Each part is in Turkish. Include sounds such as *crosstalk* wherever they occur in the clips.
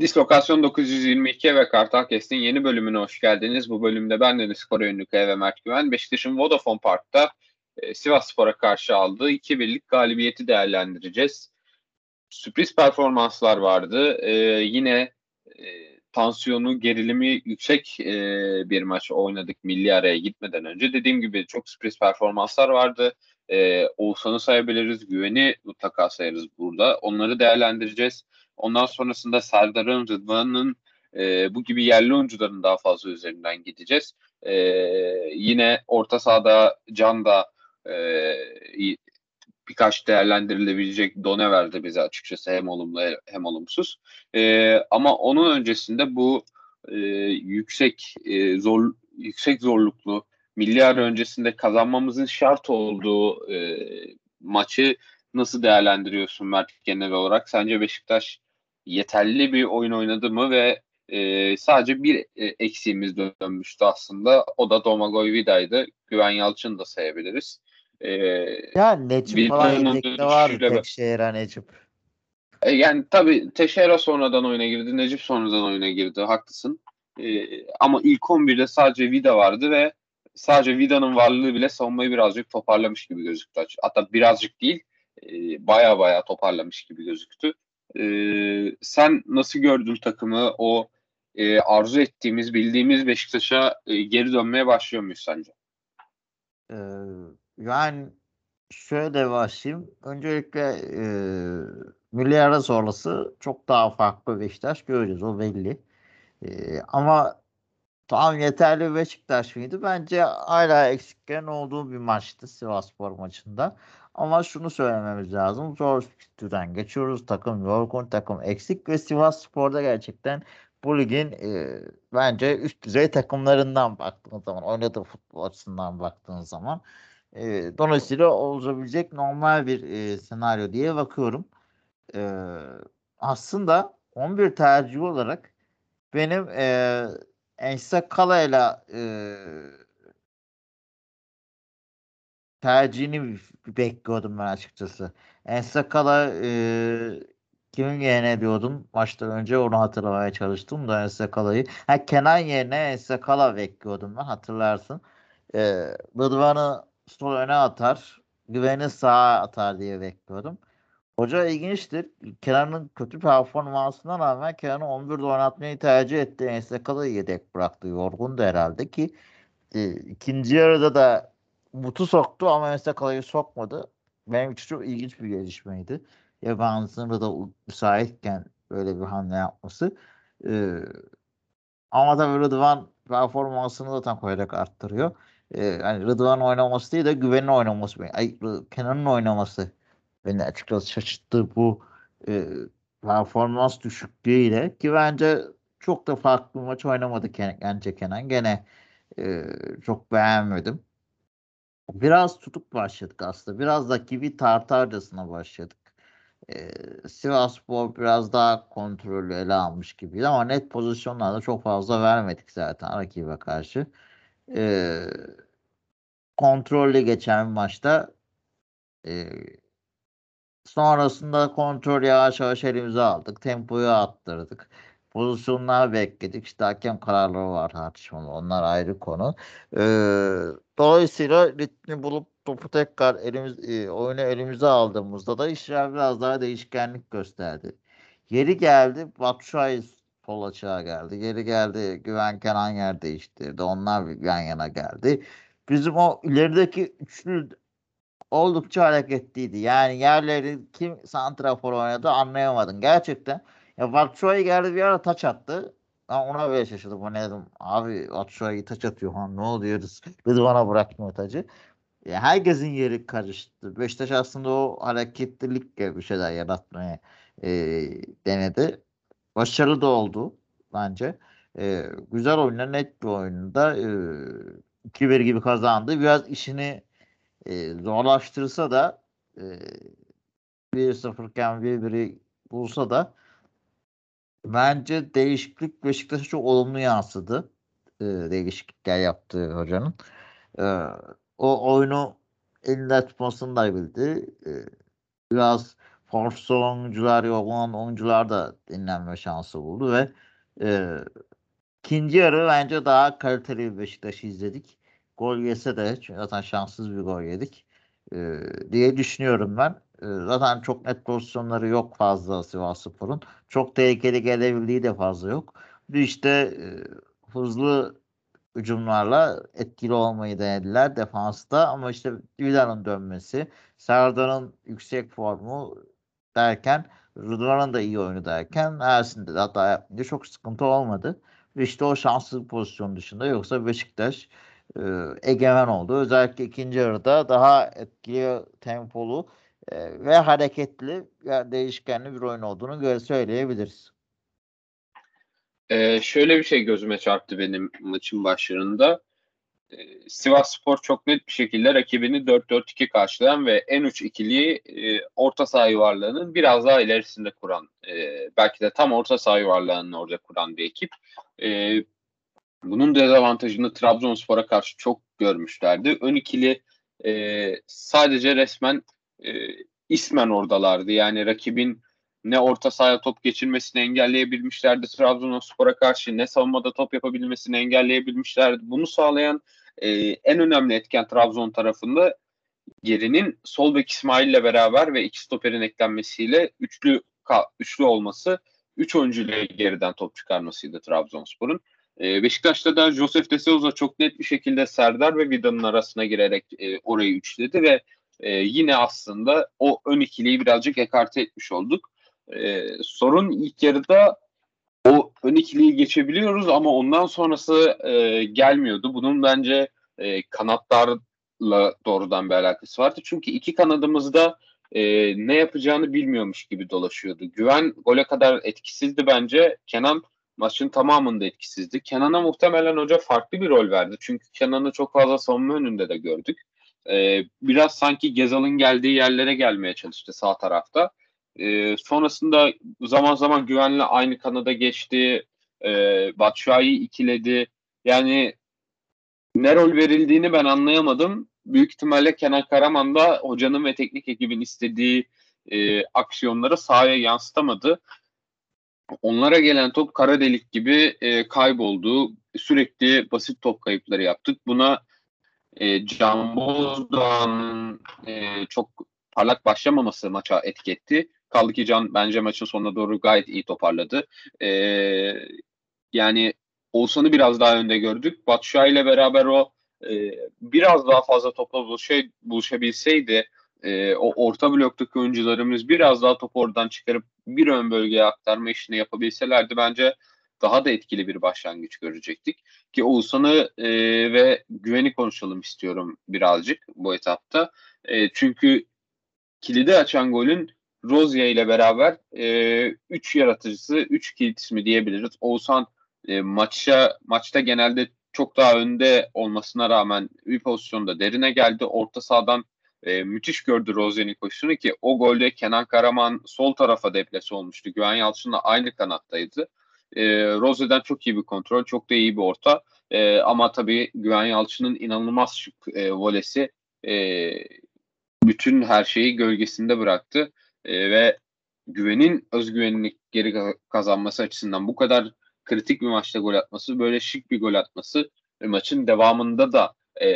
Dislokasyon 922 ve Kartal Kest'in yeni bölümüne hoş geldiniz. Bu bölümde ben Deniz Koray Ünlükaya ve Mert Güven Beşiktaş'ın Vodafone Park'ta e, Sivas Spor'a karşı aldığı 2-1'lik galibiyeti değerlendireceğiz. Sürpriz performanslar vardı. E, yine e, tansiyonu, gerilimi yüksek e, bir maç oynadık milli araya gitmeden önce. Dediğim gibi çok sürpriz performanslar vardı. E, Oğuzhan'ı sayabiliriz, Güven'i mutlaka sayarız burada. Onları değerlendireceğiz. Ondan sonrasında Serdar'ın, Rıdvan'ın e, bu gibi yerli oyuncuların daha fazla üzerinden gideceğiz. E, yine orta sahada Can da e, birkaç değerlendirilebilecek done verdi bize açıkçası hem olumlu hem olumsuz. E, ama onun öncesinde bu e, yüksek e, zor yüksek zorluklu milli ara öncesinde kazanmamızın şart olduğu e, maçı nasıl değerlendiriyorsun Mert genel olarak? Sence Beşiktaş yeterli bir oyun oynadı mı ve e, sadece bir e, eksiğimiz dönmüştü aslında. O da Domagoj Vida'ydı. Güven Yalçın'ı da sayabiliriz. E, ya Necip falan yedekte var Tekşehir'e Necip. E, yani tabii Teşehir'e sonradan oyuna girdi. Necip sonradan oyuna girdi. Haklısın. E, ama ilk 11'de sadece Vida vardı ve sadece Vida'nın varlığı bile savunmayı birazcık toparlamış gibi gözüktü. Hatta birazcık değil e, baya baya toparlamış gibi gözüktü. E, sen nasıl gördün takımı? O e, arzu ettiğimiz, bildiğimiz Beşiktaş'a e, geri dönmeye başlıyor muyuz sence? Ee, yani şöyle başlayayım. Öncelikle e, Milli sonrası çok daha farklı Beşiktaş göreceğiz. O belli. E, ama tam yeterli Beşiktaş mıydı? Bence hala eksiklerin olduğu bir maçtı Sivasspor maçında. Ama şunu söylememiz lazım. Zor fikstürden geçiyoruz. Takım yorgun, takım eksik ve Sivas Spor'da gerçekten bu ligin e, bence üst düzey takımlarından baktığın zaman, oynadığı futbol açısından baktığın zaman e, dolayısıyla olabilecek normal bir e, senaryo diye bakıyorum. E, aslında 11 tercih olarak benim e, Ensa Kala'yla e, tercihini bekliyordum ben açıkçası. Ensakala e, kimin yerine diyordum maçtan önce onu hatırlamaya çalıştım da Ensakala'yı. Ha Kenan yerine Ensakala bekliyordum ben hatırlarsın. E, Rıdvan'ı sol öne atar. Güven'i sağa atar diye bekliyordum. Hoca ilginçtir. Kenan'ın kötü performansına rağmen Kenan'ı 11'de oynatmayı tercih etti. Ensakala'yı yedek bıraktı. Yorgundu herhalde ki e, ikinci yarıda da Mut'u soktu ama mesela Kalay'ı sokmadı. Benim için çok ilginç bir gelişmeydi. Yabancısının da müsaitken böyle bir hamle yapması. Ee, ama tabii Rıdvan performansını zaten koyarak arttırıyor. Ee, yani Rıdvan oynaması değil de güvenin oynaması. Ay, Kenan'ın oynaması beni açıkçası şaşırttı bu e, performans düşüklüğüyle ki bence çok da farklı bir maç oynamadı Kenan, Kenan. Gene e, çok beğenmedim biraz tutuk başladık aslında. Biraz da gibi tartarcasına başladık. Ee, Sivasspor biraz daha kontrollü ele almış gibiydi ama net pozisyonlarda çok fazla vermedik zaten rakibe karşı. Ee, kontrollü geçen maçta e, sonrasında kontrol yavaş yavaş elimize aldık. Tempoyu attırdık pozisyonlar bekledik. İşte hakem kararları var tartışmalı. Onlar ayrı konu. Ee, dolayısıyla ritmi bulup topu tekrar elimiz e, oyunu elimize aldığımızda da işler biraz daha değişkenlik gösterdi. Yeri geldi Batshuayi sol açığa geldi. Geri geldi Güven Kenan yer değiştirdi. Onlar yan yana geldi. Bizim o ilerideki üçlü oldukça hareketliydi. Yani yerleri kim santrafor oynadı anlayamadın. Gerçekten ya Batshuayi geldi bir ara taç attı. Ben ona böyle şaşırdım. O ne dedim. Abi Batshuayi taç atıyor. Ha, ne oluyoruz? Rıdvan'a bırakmıyor tacı. Ya herkesin yeri karıştı. Beşiktaş aslında o hareketlilik gibi bir şeyler yaratmaya e, denedi. Başarılı da oldu bence. E, güzel oyunda net bir oyunda e, 2-1 gibi kazandı. Biraz işini e, zorlaştırsa da e, 1-0 iken 1-1'i bulsa da Bence değişiklik Beşiktaş'a çok olumlu yansıdı. E, değişiklikler yaptı hocanın. E, o oyunu elinde tutmasını da bildi. E, biraz formsuz oyuncular olan oyuncular da dinlenme şansı buldu ve e, ikinci yarı bence daha kaliteli bir Beşiktaş izledik. Gol yese de zaten şanssız bir gol yedik e, diye düşünüyorum ben. Zaten çok net pozisyonları yok fazla Sivasspor'un. Çok tehlikeli gelebildiği de fazla yok. Bir işte hızlı hücumlarla etkili olmayı denediler defansta ama işte Vida'nın dönmesi, Serdar'ın yüksek formu derken Rıdvan'ın da iyi oyunu derken Ersin de hata yapınca çok sıkıntı olmadı. İşte o şanssız pozisyon dışında yoksa Beşiktaş e, egemen oldu. Özellikle ikinci yarıda daha etkili, tempolu ve hareketli, yani değişkenli bir oyun olduğunu söyleyebiliriz. Ee, şöyle bir şey gözüme çarptı benim maçın başlarında. Ee, Sivas Spor çok net bir şekilde rakibini 4-4-2 karşılayan ve en uç ikiliyi e, orta saha yuvarlığının biraz daha ilerisinde kuran, e, belki de tam orta saha yuvarlığının orada kuran bir ekip. E, bunun dezavantajını Trabzonspor'a karşı çok görmüşlerdi. Ön ikili e, sadece resmen e, ismen oradalardı. Yani rakibin ne orta sahaya top geçirmesini engelleyebilmişlerdi Trabzonspor'a karşı ne savunmada top yapabilmesini engelleyebilmişlerdi. Bunu sağlayan e, en önemli etken Trabzon tarafında gerinin sol bek İsmail ile beraber ve iki stoperin eklenmesiyle üçlü üçlü olması, üç oyuncuyla geriden top çıkarmasıydı Trabzonspor'un. E, Beşiktaş'ta da Josef de Souza çok net bir şekilde Serdar ve Vida'nın arasına girerek e, orayı üçledi ve e, yine aslında o ön ikiliyi birazcık ekarte etmiş olduk. E, sorun ilk yarıda o ön ikiliyi geçebiliyoruz ama ondan sonrası e, gelmiyordu. Bunun bence e, kanatlarla doğrudan bir alakası vardı. Çünkü iki kanadımızda e, ne yapacağını bilmiyormuş gibi dolaşıyordu. Güven gole kadar etkisizdi bence. Kenan maçın tamamında etkisizdi. Kenan'a muhtemelen hoca farklı bir rol verdi. Çünkü Kenan'ı çok fazla savunma önünde de gördük. Ee, biraz sanki Gezal'ın geldiği yerlere gelmeye çalıştı sağ tarafta. Ee, sonrasında zaman zaman Güven'le aynı kanada geçti. Ee, Batshuayi ikiledi. Yani ne rol verildiğini ben anlayamadım. Büyük ihtimalle Kenan Karaman da hocanın ve teknik ekibin istediği e, aksiyonları sahaya yansıtamadı. Onlara gelen top kara delik gibi e, kayboldu. Sürekli basit top kayıpları yaptık. Buna e, Can Bozdoğan'ın e, çok parlak başlamaması maça etki Kaldı ki Can bence maçın sonuna doğru gayet iyi toparladı. E, yani Oğuzhan'ı biraz daha önde gördük. Batshuayi ile beraber o e, biraz daha fazla topla buluşay, buluşabilseydi e, o orta bloktaki oyuncularımız biraz daha top oradan çıkarıp bir ön bölgeye aktarma işini yapabilselerdi bence daha da etkili bir başlangıç görecektik. Ki Oğuzhan'ı e, ve güveni konuşalım istiyorum birazcık bu etapta. E, çünkü kilidi açan golün Rozya ile beraber 3 e, yaratıcısı, 3 kilit ismi diyebiliriz. Oğuzhan e, maça maçta genelde çok daha önde olmasına rağmen bir pozisyonda derine geldi. Orta sahadan e, müthiş gördü Rozier'in koşusunu ki o golde Kenan Karaman sol tarafa deplase olmuştu. Güven Yalçın'la aynı kanattaydı. E, Rozier'den çok iyi bir kontrol, çok da iyi bir orta. E, ama tabii Güven Yalçın'ın inanılmaz şık e, volesi e, bütün her şeyi gölgesinde bıraktı. E, ve güvenin özgüvenini geri kazanması açısından bu kadar kritik bir maçta gol atması, böyle şık bir gol atması ve maçın devamında da e,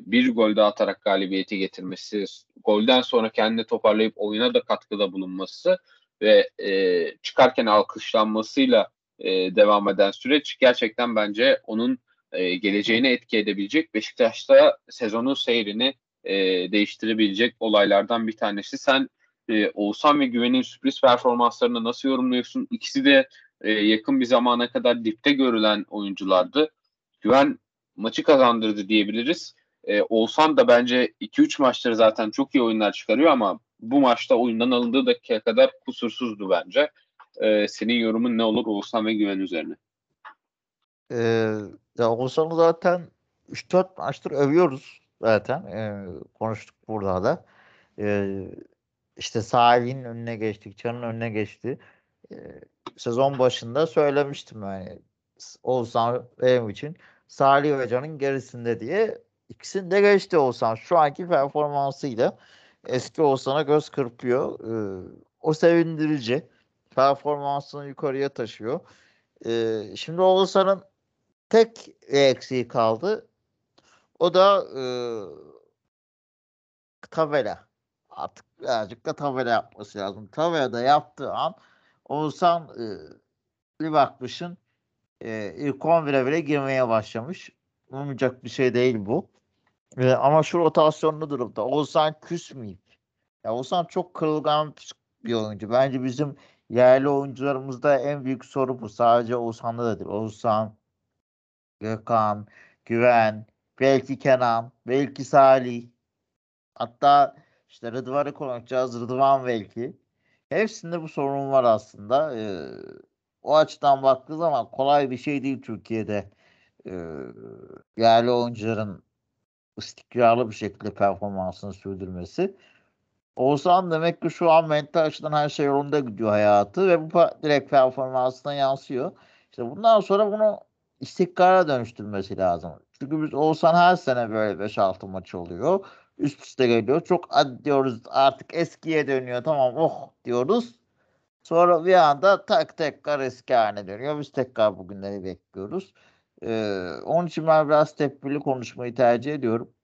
bir gol daha atarak galibiyeti getirmesi, golden sonra kendini toparlayıp oyuna da katkıda bulunması ve e, çıkarken alkışlanmasıyla e, devam eden süreç gerçekten bence onun e, geleceğine etki edebilecek. Beşiktaş'ta sezonun seyrini e, değiştirebilecek olaylardan bir tanesi. Sen e, Oğuzhan ve Güven'in sürpriz performanslarını nasıl yorumluyorsun? İkisi de e, yakın bir zamana kadar dipte görülen oyunculardı. Güven maçı kazandırdı diyebiliriz. E, Oğuzhan da bence 2-3 maçları zaten çok iyi oyunlar çıkarıyor ama bu maçta oyundan alındığı dakika kadar kusursuzdu bence. E, senin yorumun ne olur Oğuzhan ve Güven üzerine? Ee, ya Oğuzhan'ı zaten 3-4 maçtır övüyoruz zaten. Ee, konuştuk burada da. Ee, işte sahibinin önüne geçtik, Çan'ın önüne geçti. Ee, sezon başında söylemiştim yani Oğuzhan benim için Salih Hoca'nın gerisinde diye ikisini de geçti Oğuzhan. Şu anki performansıyla eski Oğuzhan'a göz kırpıyor. Ee, o sevindirici. Performansını yukarıya taşıyor. Ee, şimdi Oğuzhan'ın tek eksiği kaldı. O da e, tabela. Artık birazcık da tabela yapması lazım. Tabela da yaptığı an Oğuzhan e, bir bakmışın e, ilk 11'e bile girmeye başlamış. Olmayacak bir şey değil bu. E, ama şu rotasyonlu durumda Oğuzhan küsmeyip ya Oğuzhan çok kırılgan bir oyuncu. Bence bizim yerli oyuncularımızda en büyük soru bu. Sadece Oğuzhan'da da değil. Oğuzhan, Gökhan, Güven, belki Kenan, belki Salih. Hatta işte Rıdvan'ı konuşacağız. Rıdvan belki. Hepsinde bu sorun var aslında. Ee, o açıdan baktığı zaman kolay bir şey değil Türkiye'de e, yerli oyuncuların istikrarlı bir şekilde performansını sürdürmesi. Oğuzhan demek ki şu an mental açıdan her şey yolunda gidiyor hayatı ve bu direkt performansına yansıyor. İşte bundan sonra bunu istikrara dönüştürmesi lazım. Çünkü biz Oğuzhan her sene böyle 5-6 maç oluyor. Üst üste geliyor. Çok diyoruz artık eskiye dönüyor. Tamam oh diyoruz. Sonra bir anda tak tekrar eski haline dönüyor. Biz tekrar bugünleri bekliyoruz. Ee, onun için ben biraz tepkili konuşmayı tercih ediyorum.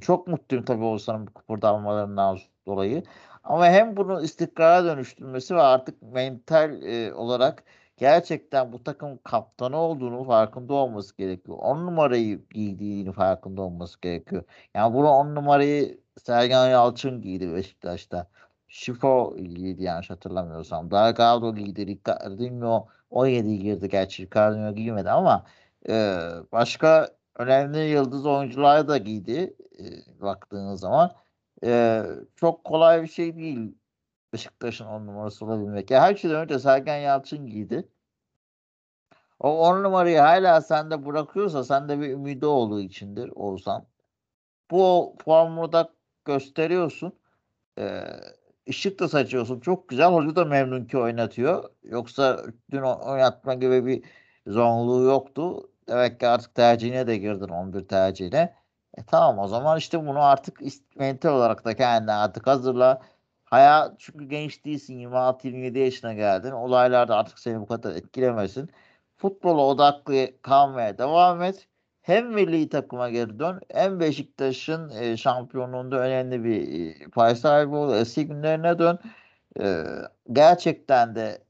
Çok mutluyum tabii Oğuzhan'ın kıpırdanmalarından dolayı. Ama hem bunu istikrara dönüştürmesi ve artık mental e, olarak gerçekten bu takım kaptanı olduğunu farkında olması gerekiyor. 10 numarayı giydiğini farkında olması gerekiyor. Yani bunu 10 numarayı Sergen Yalçın giydi Beşiktaş'ta. Şifo giydi yanlış hatırlamıyorsam. Delgado giydi. Ricardinho 17 girdi gerçi Ricardinho giymedi ama e, başka önemli yıldız oyuncular da giydi e, baktığınız zaman. E, çok kolay bir şey değil Beşiktaş'ın on numarası olabilmek. Ya her şeyden önce Sergen Yalçın giydi. O on numarayı hala sende bırakıyorsa sende bir ümidi olduğu içindir Oğuzhan. Bu puanını da gösteriyorsun. Ee, ışık da saçıyorsun. Çok güzel. Hoca da memnun ki oynatıyor. Yoksa dün oynatma gibi bir zorunluluğu yoktu. Demek ki artık tercihine de girdin 11 tercihine. E tamam o zaman işte bunu artık mental olarak da kendine artık hazırla. Hayat çünkü genç değilsin 26-27 yaşına geldin. Olaylar da artık seni bu kadar etkilemesin. Futbola odaklı kalmaya devam et. Hem milli takıma geri dön hem Beşiktaş'ın e, şampiyonluğunda önemli bir e, pay sahibi ol. Eski günlerine dön. E, gerçekten de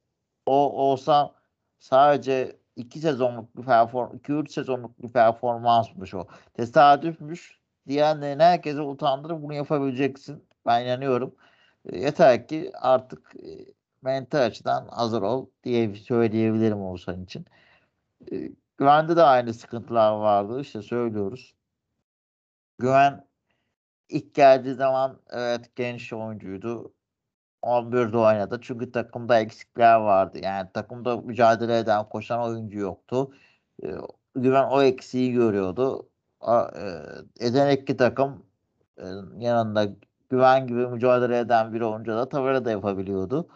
o olsa sadece 2 sezonluk bir perform 2-3 sezonluk bir performansmış o. Tesadüfmüş. Diğerlerini herkese utandırıp bunu yapabileceksin. Ben inanıyorum. E, yeter ki artık e, mental açıdan hazır ol diye söyleyebilirim Oğuzhan için. E, Güven'de de aynı sıkıntılar vardı. İşte söylüyoruz. Güven ilk geldiği zaman evet genç oyuncuydu. 11'de oynadı. Çünkü takımda eksikler vardı. Yani takımda mücadele eden, koşan oyuncu yoktu. E, Güven o eksiği görüyordu. A, e, Edenekli takım e, yanında Güven gibi mücadele eden bir oyuncu da Tavera da yapabiliyordu.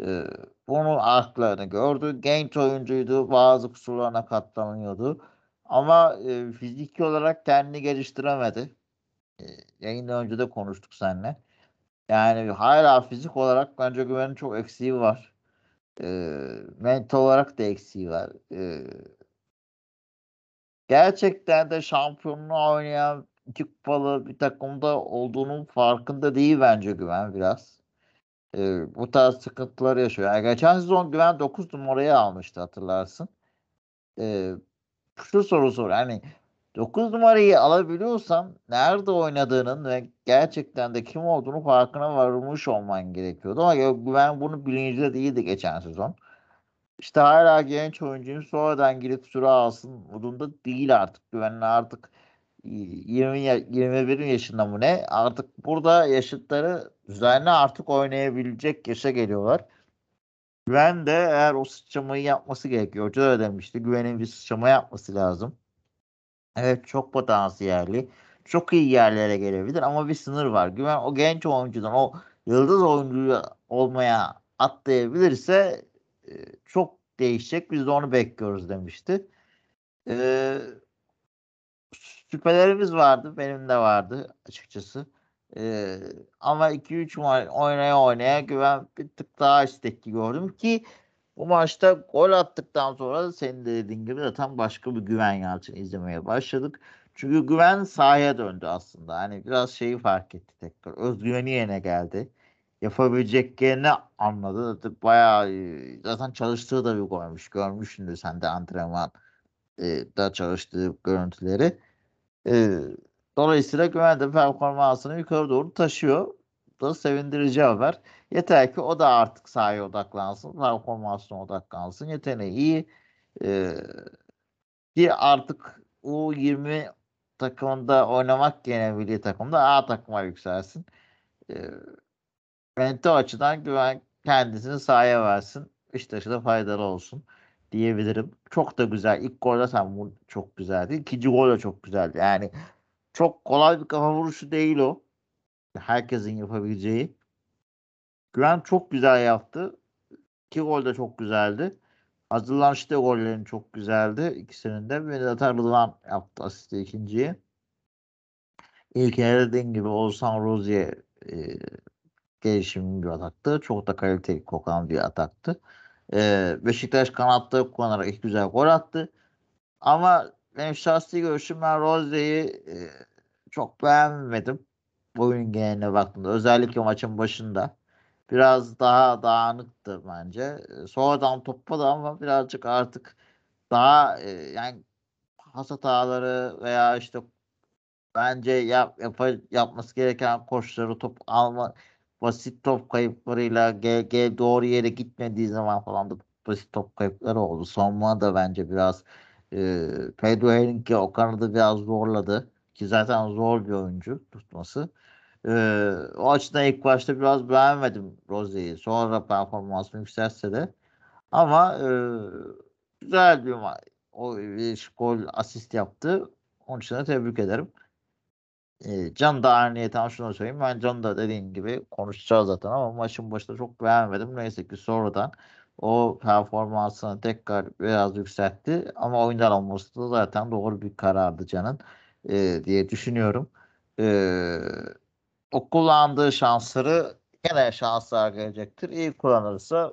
E, bunu artlarını gördü. Genç oyuncuydu. Bazı kusurlarına katlanıyordu. Ama e, fiziki olarak kendini geliştiremedi. E, yayından önce de konuştuk seninle. Yani hala fizik olarak bence güvenin çok eksiği var. E, mental olarak da eksiği var. E, gerçekten de şampiyonluğu oynayan iki kupalı bir takımda olduğunun farkında değil bence güven biraz. E, bu tarz sıkıntılar yaşıyor. Yani geçen sezon güven 9 numarayı almıştı hatırlarsın. E, şu soru sor. Yani 9 numarayı alabiliyorsan nerede oynadığının ve gerçekten de kim olduğunu farkına varmış olman gerekiyordu. Ama Güven bunu bilincinde değildi geçen sezon. İşte hala genç oyuncunun sonradan girip süre alsın modunda değil artık. Güven'in artık 20 21 yaşında mı ne? Artık burada yaşıtları düzenli artık oynayabilecek yaşa geliyorlar. Güven de eğer o sıçramayı yapması gerekiyor. Hoca da demişti. Güven'in bir sıçrama yapması lazım. Evet çok potansiyelli. Çok iyi yerlere gelebilir ama bir sınır var. Güven o genç oyuncudan o yıldız oyuncuyu olmaya atlayabilirse e, çok değişecek. Biz de onu bekliyoruz demişti. Ee, şüphelerimiz vardı. Benim de vardı açıkçası. Ee, ama 2-3 maç oynaya oynaya güven bir tık daha istekli gördüm ki bu maçta gol attıktan sonra senin de dediğin gibi zaten başka bir güven Yalçın izlemeye başladık. Çünkü güven sahaya döndü aslında. Hani biraz şeyi fark etti tekrar. Özgüveni yerine geldi. Yapabileceklerini anladı. Zaten bayağı zaten çalıştığı da bir golmüş. Görmüşsündür sen de antrenman e, da çalıştığı görüntüleri. E, dolayısıyla güven de performansını yukarı doğru taşıyor. Da sevindirici haber. Yeter ki o da artık sahaya odaklansın. Performansına odaklansın. Yeteneği iyi. E, bir artık U20 takımında oynamak yerine milli takımda A takıma yükselsin. E, mental açıdan güven kendisini sahaya versin. Beşiktaş'a da faydalı olsun diyebilirim. Çok da güzel. İlk golde sen çok güzeldi. İkinci gol de çok güzeldi. Yani çok kolay bir kafa vuruşu değil o. Herkesin yapabileceği. Güven çok güzel yaptı. İki gol de çok güzeldi. Hazırlanışta gollerin çok güzeldi. İkisinin de. Ve zaten Rıdvan yaptı asisti ikinciyi. İlk dediğim gibi Oğuzhan Rozier e, gelişimli bir ataktı. Çok da kaliteli kokan bir ataktı. E, Beşiktaş kanatta kullanarak iki güzel gol attı. Ama benim şahsi görüşüm ben Rozier'i e, çok beğenmedim. Oyun geneline baktığımda. Özellikle maçın başında. Biraz daha dağınıktı bence. Sonradan topladı ama birazcık artık daha e, yani has hataları veya işte bence yap, yap, yapması gereken koşuları top alma basit top kayıplarıyla gel doğru yere gitmediği zaman falan da basit top kayıpları oldu. Sonma da bence biraz e, Pedro Henrique o kanadı biraz zorladı. Ki zaten zor bir oyuncu tutması. E, o açıdan ilk başta biraz beğenmedim Rose'yi. Sonra performansı yükselse de. Ama e, güzel bir o bir gol asist yaptı. Onun için de tebrik ederim. E, Can da aynı şunu söyleyeyim. Ben Can da dediğin gibi konuşacağız zaten ama maçın başında çok beğenmedim. Neyse ki sonradan o performansını tekrar biraz yükseltti. Ama oyundan olması da zaten doğru bir karardı Can'ın e, diye düşünüyorum. E, o kullandığı şansları gene şanslar gelecektir. İyi kullanırsa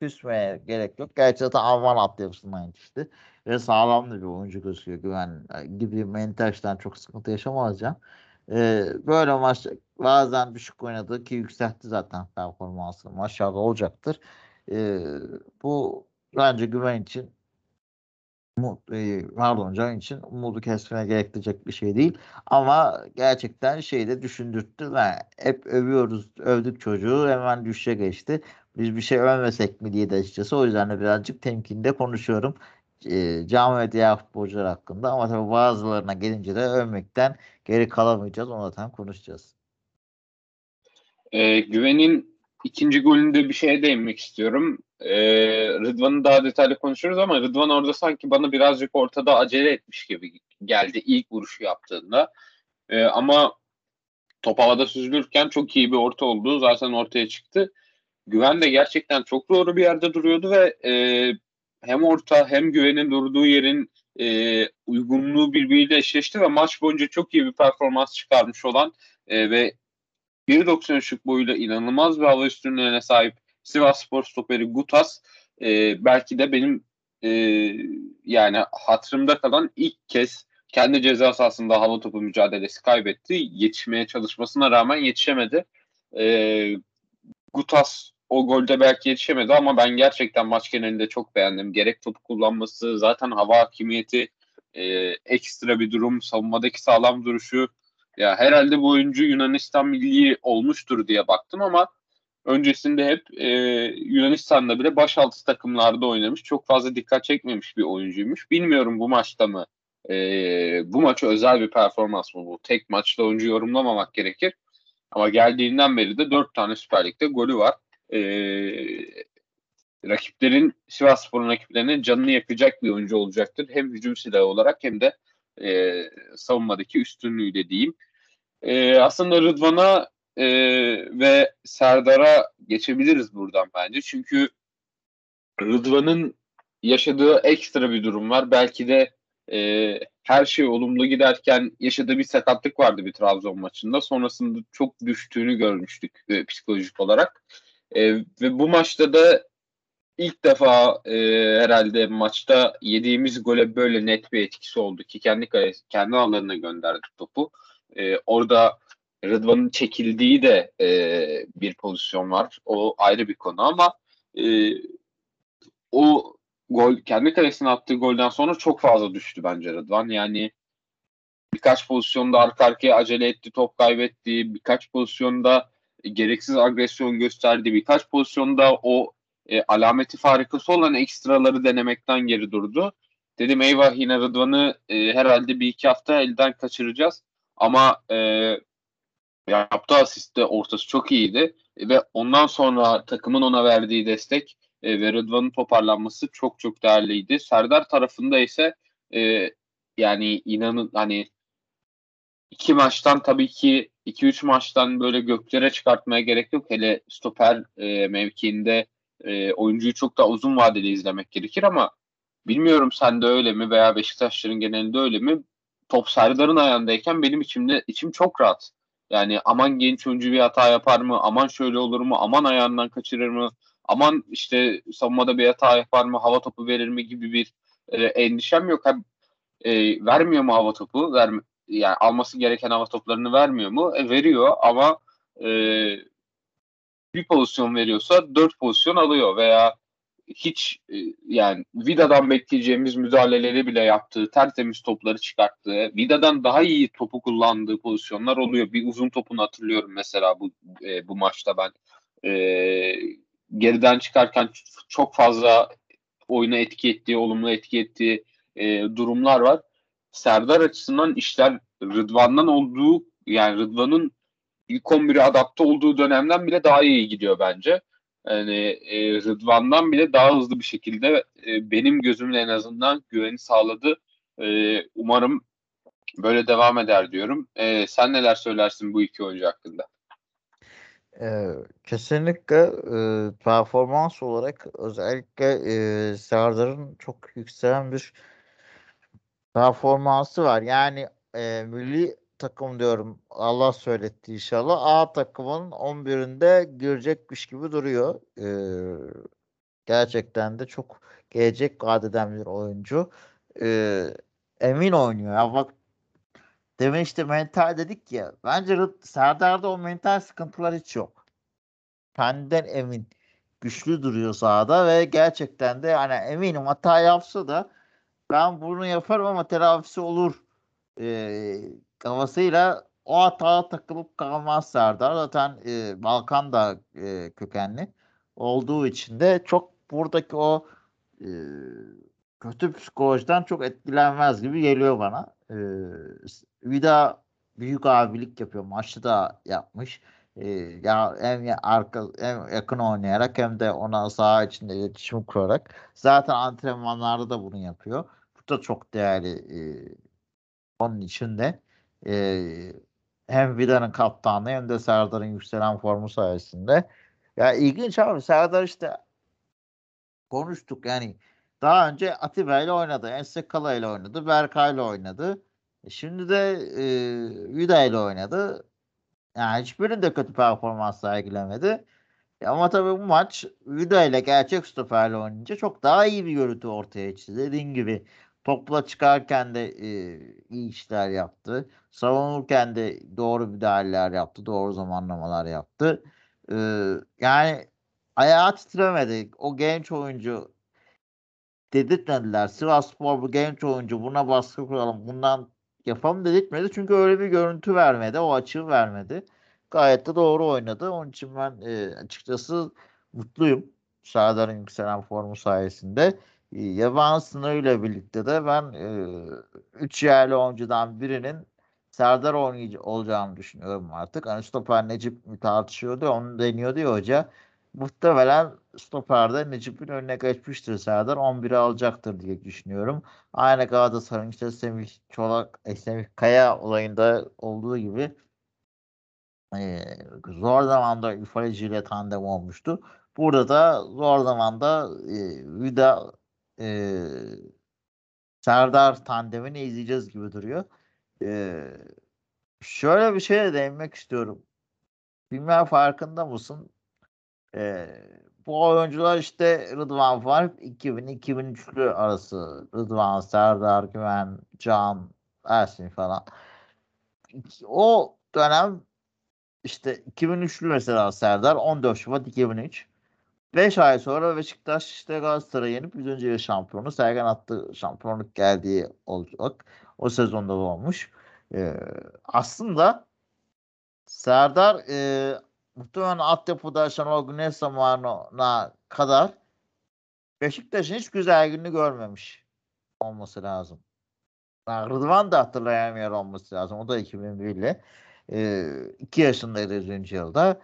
küsmeye gerek yok. Gerçi zaten Alman altyapısından yetişti. Ve sağlam da bir oyuncu gözüküyor. Güven gibi mental çok sıkıntı yaşamaz Can. Ee, böyle maç bazen düşük oynadı ki yükseltti zaten performansını. Maşallah olacaktır. Ee, bu bence güven için pardon Can için umudu kesmeye gerektirecek bir şey değil. Ama gerçekten şeyi de düşündürttü ve hep övüyoruz, övdük çocuğu hemen düşüşe geçti. Biz bir şey övmesek mi diye de açıkçası o yüzden de birazcık temkinde konuşuyorum. E, cami ve diğer futbolcular hakkında ama tabii bazılarına gelince de övmekten geri kalamayacağız. Onu zaten konuşacağız. E, güvenin ikinci golünde bir şeye değinmek istiyorum. E, Rıdvan'ı daha detaylı konuşuruz ama Rıdvan orada sanki bana birazcık ortada acele etmiş gibi geldi ilk vuruşu yaptığında. E, ama top havada süzülürken çok iyi bir orta olduğu zaten ortaya çıktı. Güven de gerçekten çok doğru bir yerde duruyordu ve e, hem orta hem güvenin durduğu yerin e, uygunluğu birbiriyle eşleşti ve maç boyunca çok iyi bir performans çıkarmış olan e, ve 1.93'lük boyuyla inanılmaz bir hava üstünlüğüne sahip Sivas Spor stoperi Gutas e, belki de benim e, yani hatırımda kalan ilk kez kendi ceza sahasında hava topu mücadelesi kaybetti. Yetişmeye çalışmasına rağmen yetişemedi. E, Gutas o golde belki yetişemedi ama ben gerçekten maç genelinde çok beğendim. Gerek topu kullanması, zaten hava hakimiyeti, e, ekstra bir durum, savunmadaki sağlam duruşu. Ya herhalde bu oyuncu Yunanistan milli olmuştur diye baktım ama öncesinde hep e, Yunanistan'da bile başaltı takımlarda oynamış. Çok fazla dikkat çekmemiş bir oyuncuymuş. Bilmiyorum bu maçta mı e, bu maçı özel bir performans mı bu? Tek maçta oyuncu yorumlamamak gerekir. Ama geldiğinden beri de dört tane Süper Lig'de golü var e, rakiplerin Sivas Spor'un rakiplerine canını yakacak bir oyuncu olacaktır. Hem hücum silahı olarak hem de e, savunmadaki üstünlüğüyle diyeyim. E, aslında Rıdvan'a e, ve Serdar'a geçebiliriz buradan bence. Çünkü Rıdvan'ın yaşadığı ekstra bir durum var. Belki de e, her şey olumlu giderken yaşadığı bir sakatlık vardı bir Trabzon maçında. Sonrasında çok düştüğünü görmüştük e, psikolojik olarak. E, ve bu maçta da ilk defa e, herhalde maçta yediğimiz gole böyle net bir etkisi oldu ki kendi kendi alanına gönderdik topu. E, orada Rıdvan'ın çekildiği de e, bir pozisyon var. O ayrı bir konu ama e, o gol kendi kalesine attığı golden sonra çok fazla düştü bence Rıdvan. Yani birkaç pozisyonda arka arkaya acele etti, top kaybetti. Birkaç pozisyonda gereksiz agresyon gösterdi. Birkaç pozisyonda o e, alameti farikası olan ekstraları denemekten geri durdu. Dedim eyvah yine Rıdvan'ı e, herhalde bir iki hafta elden kaçıracağız. Ama e, yaptığı asiste ortası çok iyiydi. Ve ondan sonra takımın ona verdiği destek e, ve Rıdvan'ın toparlanması çok çok değerliydi. Serdar tarafında ise e, yani inanın hani iki maçtan tabii ki iki üç maçtan böyle göklere çıkartmaya gerek yok. Hele stoper e, mevkiinde e, oyuncuyu çok daha uzun vadeli izlemek gerekir ama bilmiyorum sen de öyle mi veya Beşiktaşların genelinde öyle mi? Top Serdar'ın ayağındayken benim içimde içim çok rahat. Yani aman genç oyuncu bir hata yapar mı? Aman şöyle olur mu? Aman ayağından kaçırır mı? Aman işte savunmada bir hata yapar mı? Hava topu verir mi gibi bir e, endişem yok. Hem e, vermiyor mu hava topu? Ver, yani alması gereken hava toplarını vermiyor mu? E, veriyor ama e, bir pozisyon veriyorsa dört pozisyon alıyor veya hiç e, yani Vida'dan bekleyeceğimiz müdahaleleri bile yaptığı, tertemiz topları çıkarttığı, Vida'dan daha iyi topu kullandığı pozisyonlar oluyor. Bir uzun topunu hatırlıyorum mesela bu e, bu maçta ben. E, geriden çıkarken çok fazla oyuna etki ettiği, olumlu etki ettiği e, durumlar var. Serdar açısından işler Rıdvan'dan olduğu yani Rıdvan'ın ilk 11'e adapte olduğu dönemden bile daha iyi gidiyor bence. Yani e, Rıdvan'dan bile daha hızlı bir şekilde e, benim gözümün en azından güveni sağladı. E, umarım böyle devam eder diyorum. E, sen neler söylersin bu iki oyuncu hakkında? Ee, kesinlikle e, performans olarak özellikle e, Serdar'ın çok yükselen bir performansı var. Yani e, milli takım diyorum Allah söyletti inşallah. A takımın 11'inde girecekmiş gibi duruyor. Ee, gerçekten de çok gelecek vadeden bir oyuncu. Ee, emin oynuyor. Ya bak demin işte mental dedik ya. Bence Serdar'da o mental sıkıntılar hiç yok. Kendinden emin. Güçlü duruyor sahada ve gerçekten de hani eminim hata yapsa da ben bunu yaparım ama telafisi olur. Ee, kafasıyla o hata takılıp kalmaz Serdar. Zaten e, Balkan da e, kökenli olduğu için de çok buradaki o e, kötü psikolojiden çok etkilenmez gibi geliyor bana. E, Vida büyük abilik yapıyor. Maçta da yapmış. E, ya hem arka hem yakın oynayarak hem de ona saha içinde iletişim kurarak zaten antrenmanlarda da bunu yapıyor. Bu da çok değerli e, onun için de e, hem Vida'nın kaptanlığı hem de Serdar'ın yükselen formu sayesinde. Ya ilginç abi Serdar işte konuştuk yani daha önce Atiba ile oynadı. Ensekala ile oynadı. Berkay ile oynadı. E şimdi de e, Vida ile oynadı. Yani hiçbirinde kötü performans sergilemedi. E ama tabii bu maç Vida ile gerçek stoperle oynayınca çok daha iyi bir görüntü ortaya çıktı. Dediğin gibi Topla çıkarken de e, iyi işler yaptı. Savunurken de doğru müdahaleler yaptı. Doğru zamanlamalar yaptı. E, yani ayağı titremedi. O genç oyuncu dedirtmediler. Sivas Spor bu genç oyuncu buna baskı kuralım. Bundan yapalım dedirtmedi. Çünkü öyle bir görüntü vermedi. O açığı vermedi. Gayet de doğru oynadı. Onun için ben e, açıkçası mutluyum. Serdar'ın yükselen formu sayesinde yaban sınırıyla birlikte de ben 3 e, yerli oyuncudan birinin Serdar olacağını düşünüyorum artık. Hani stoper Necip mi tartışıyordu onu deniyordu ya hoca. Muhtemelen stoperde Necip'in önüne geçmiştir Serdar. 11'i alacaktır diye düşünüyorum. Aynı Galatasaray'ın işte Semih Çolak, e, Semih Kaya olayında olduğu gibi e, zor zamanda İfaleci ile tandem olmuştu. Burada da zor zamanda e, Vida e, Serdar tandemini izleyeceğiz gibi duruyor. Ee, şöyle bir şeye değinmek istiyorum. Bilmem farkında mısın? Ee, bu oyuncular işte Rıdvan var 2000-2003'lü arası Rıdvan, Serdar, Güven, Can, Ersin falan. O dönem işte 2003'lü mesela Serdar 14 Şubat 2003. 5 ay sonra Beşiktaş işte Galatasaray'ı yenip 100. yıl şampiyonu Sergen attı şampiyonluk geldiği olacak. O sezonda da olmuş. Ee, aslında Serdar e, muhtemelen altyapıda Şenol Güneş zamanına kadar Beşiktaş'ın hiç güzel gününü görmemiş olması lazım. Yani Rıdvan da hatırlayamıyor olması lazım. O da 2001'li. 2 e, yaşındaydı 100. yılda.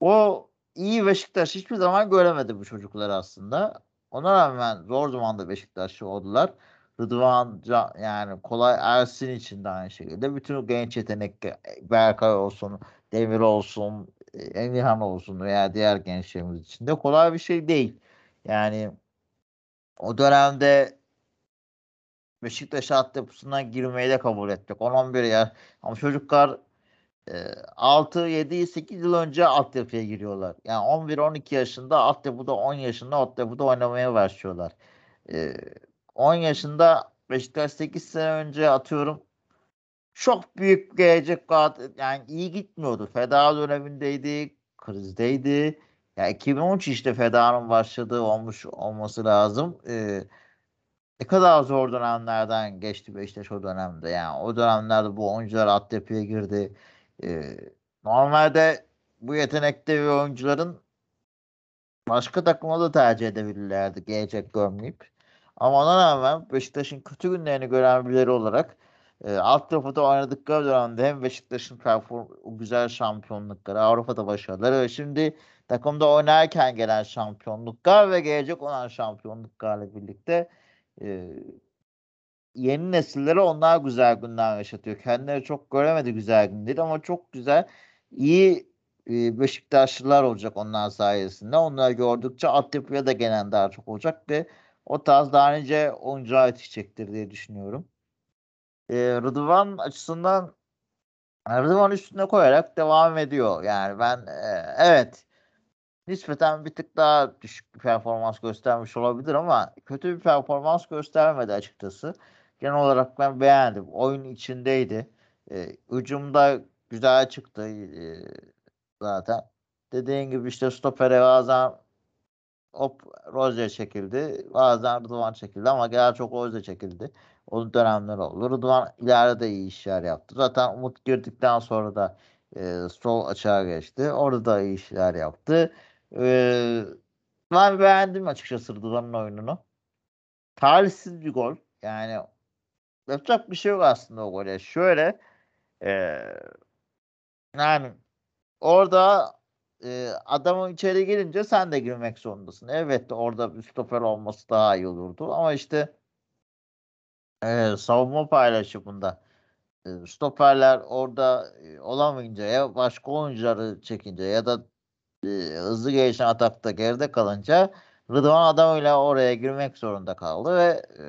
O iyi Beşiktaş hiçbir zaman göremedi bu çocuklar aslında. Ona rağmen zor zamanda Beşiktaşlı oldular. Rıdvan yani kolay Ersin için de aynı şekilde. Bütün genç yetenek Berkay olsun, Demir olsun, Emirhan olsun veya diğer gençlerimiz için de kolay bir şey değil. Yani o dönemde Beşiktaş altyapısına girmeyi de kabul ettik. 10-11 ya. Ama çocuklar 6, 7, 8 yıl önce altyapıya giriyorlar. Yani 11-12 yaşında altyapıda 10 yaşında altyapıda oynamaya başlıyorlar. 10 yaşında Beşiktaş 8 sene önce atıyorum çok büyük gelecek vaat yani iyi gitmiyordu. Feda dönemindeydi, krizdeydi. Ya 2013 işte Feda'nın başladığı olmuş olması lazım. Ee, ne kadar zor dönemlerden geçti Beşiktaş o dönemde. Yani o dönemlerde bu oyuncular altyapıya girdi. Ee, normalde bu yetenekte bir oyuncuların başka takıma da tercih edebilirlerdi gelecek görmeyip. Ama ona rağmen Beşiktaş'ın kötü günlerini gören birileri olarak e, alt tarafta oynadıkları dönemde hem Beşiktaş'ın perform güzel şampiyonlukları, Avrupa'da başarıları ve şimdi takımda oynarken gelen şampiyonluklar ve gelecek olan şampiyonluklarla birlikte e, yeni nesillere onlar güzel günler yaşatıyor. Kendileri çok göremedi güzel günleri ama çok güzel iyi e, Beşiktaşlılar olacak onlar sayesinde. Onları gördükçe altyapıya da gelen daha çok olacak ve o tarz daha önce oyuncular yetişecektir diye düşünüyorum. E, Rıdvan açısından Rıdvan üstüne koyarak devam ediyor. Yani ben e, evet nispeten bir tık daha düşük bir performans göstermiş olabilir ama kötü bir performans göstermedi açıkçası. Genel olarak ben beğendim. Oyun içindeydi. E, hücumda güzel çıktı e, zaten. Dediğin gibi işte stopere bazen hop Rozier çekildi. Bazen Rıdvan çekildi ama genel çok Rozier çekildi. O dönemler oldu. Rıdvan ileride de iyi işler yaptı. Zaten Umut girdikten sonra da e, sol açığa geçti. Orada da iyi işler yaptı. E, ben beğendim açıkçası Rıdvan'ın oyununu. Talihsiz bir gol. Yani yapacak bir şey yok aslında o gole. Şöyle e, yani orada e, adamın içeri gelince sen de girmek zorundasın. Evet orada bir stoper olması daha iyi olurdu ama işte e, savunma paylaşımında e, stoperler orada e, olamayınca ya başka oyuncuları çekince ya da e, hızlı gelişen atakta geride kalınca Rıdvan adamıyla oraya girmek zorunda kaldı ve e,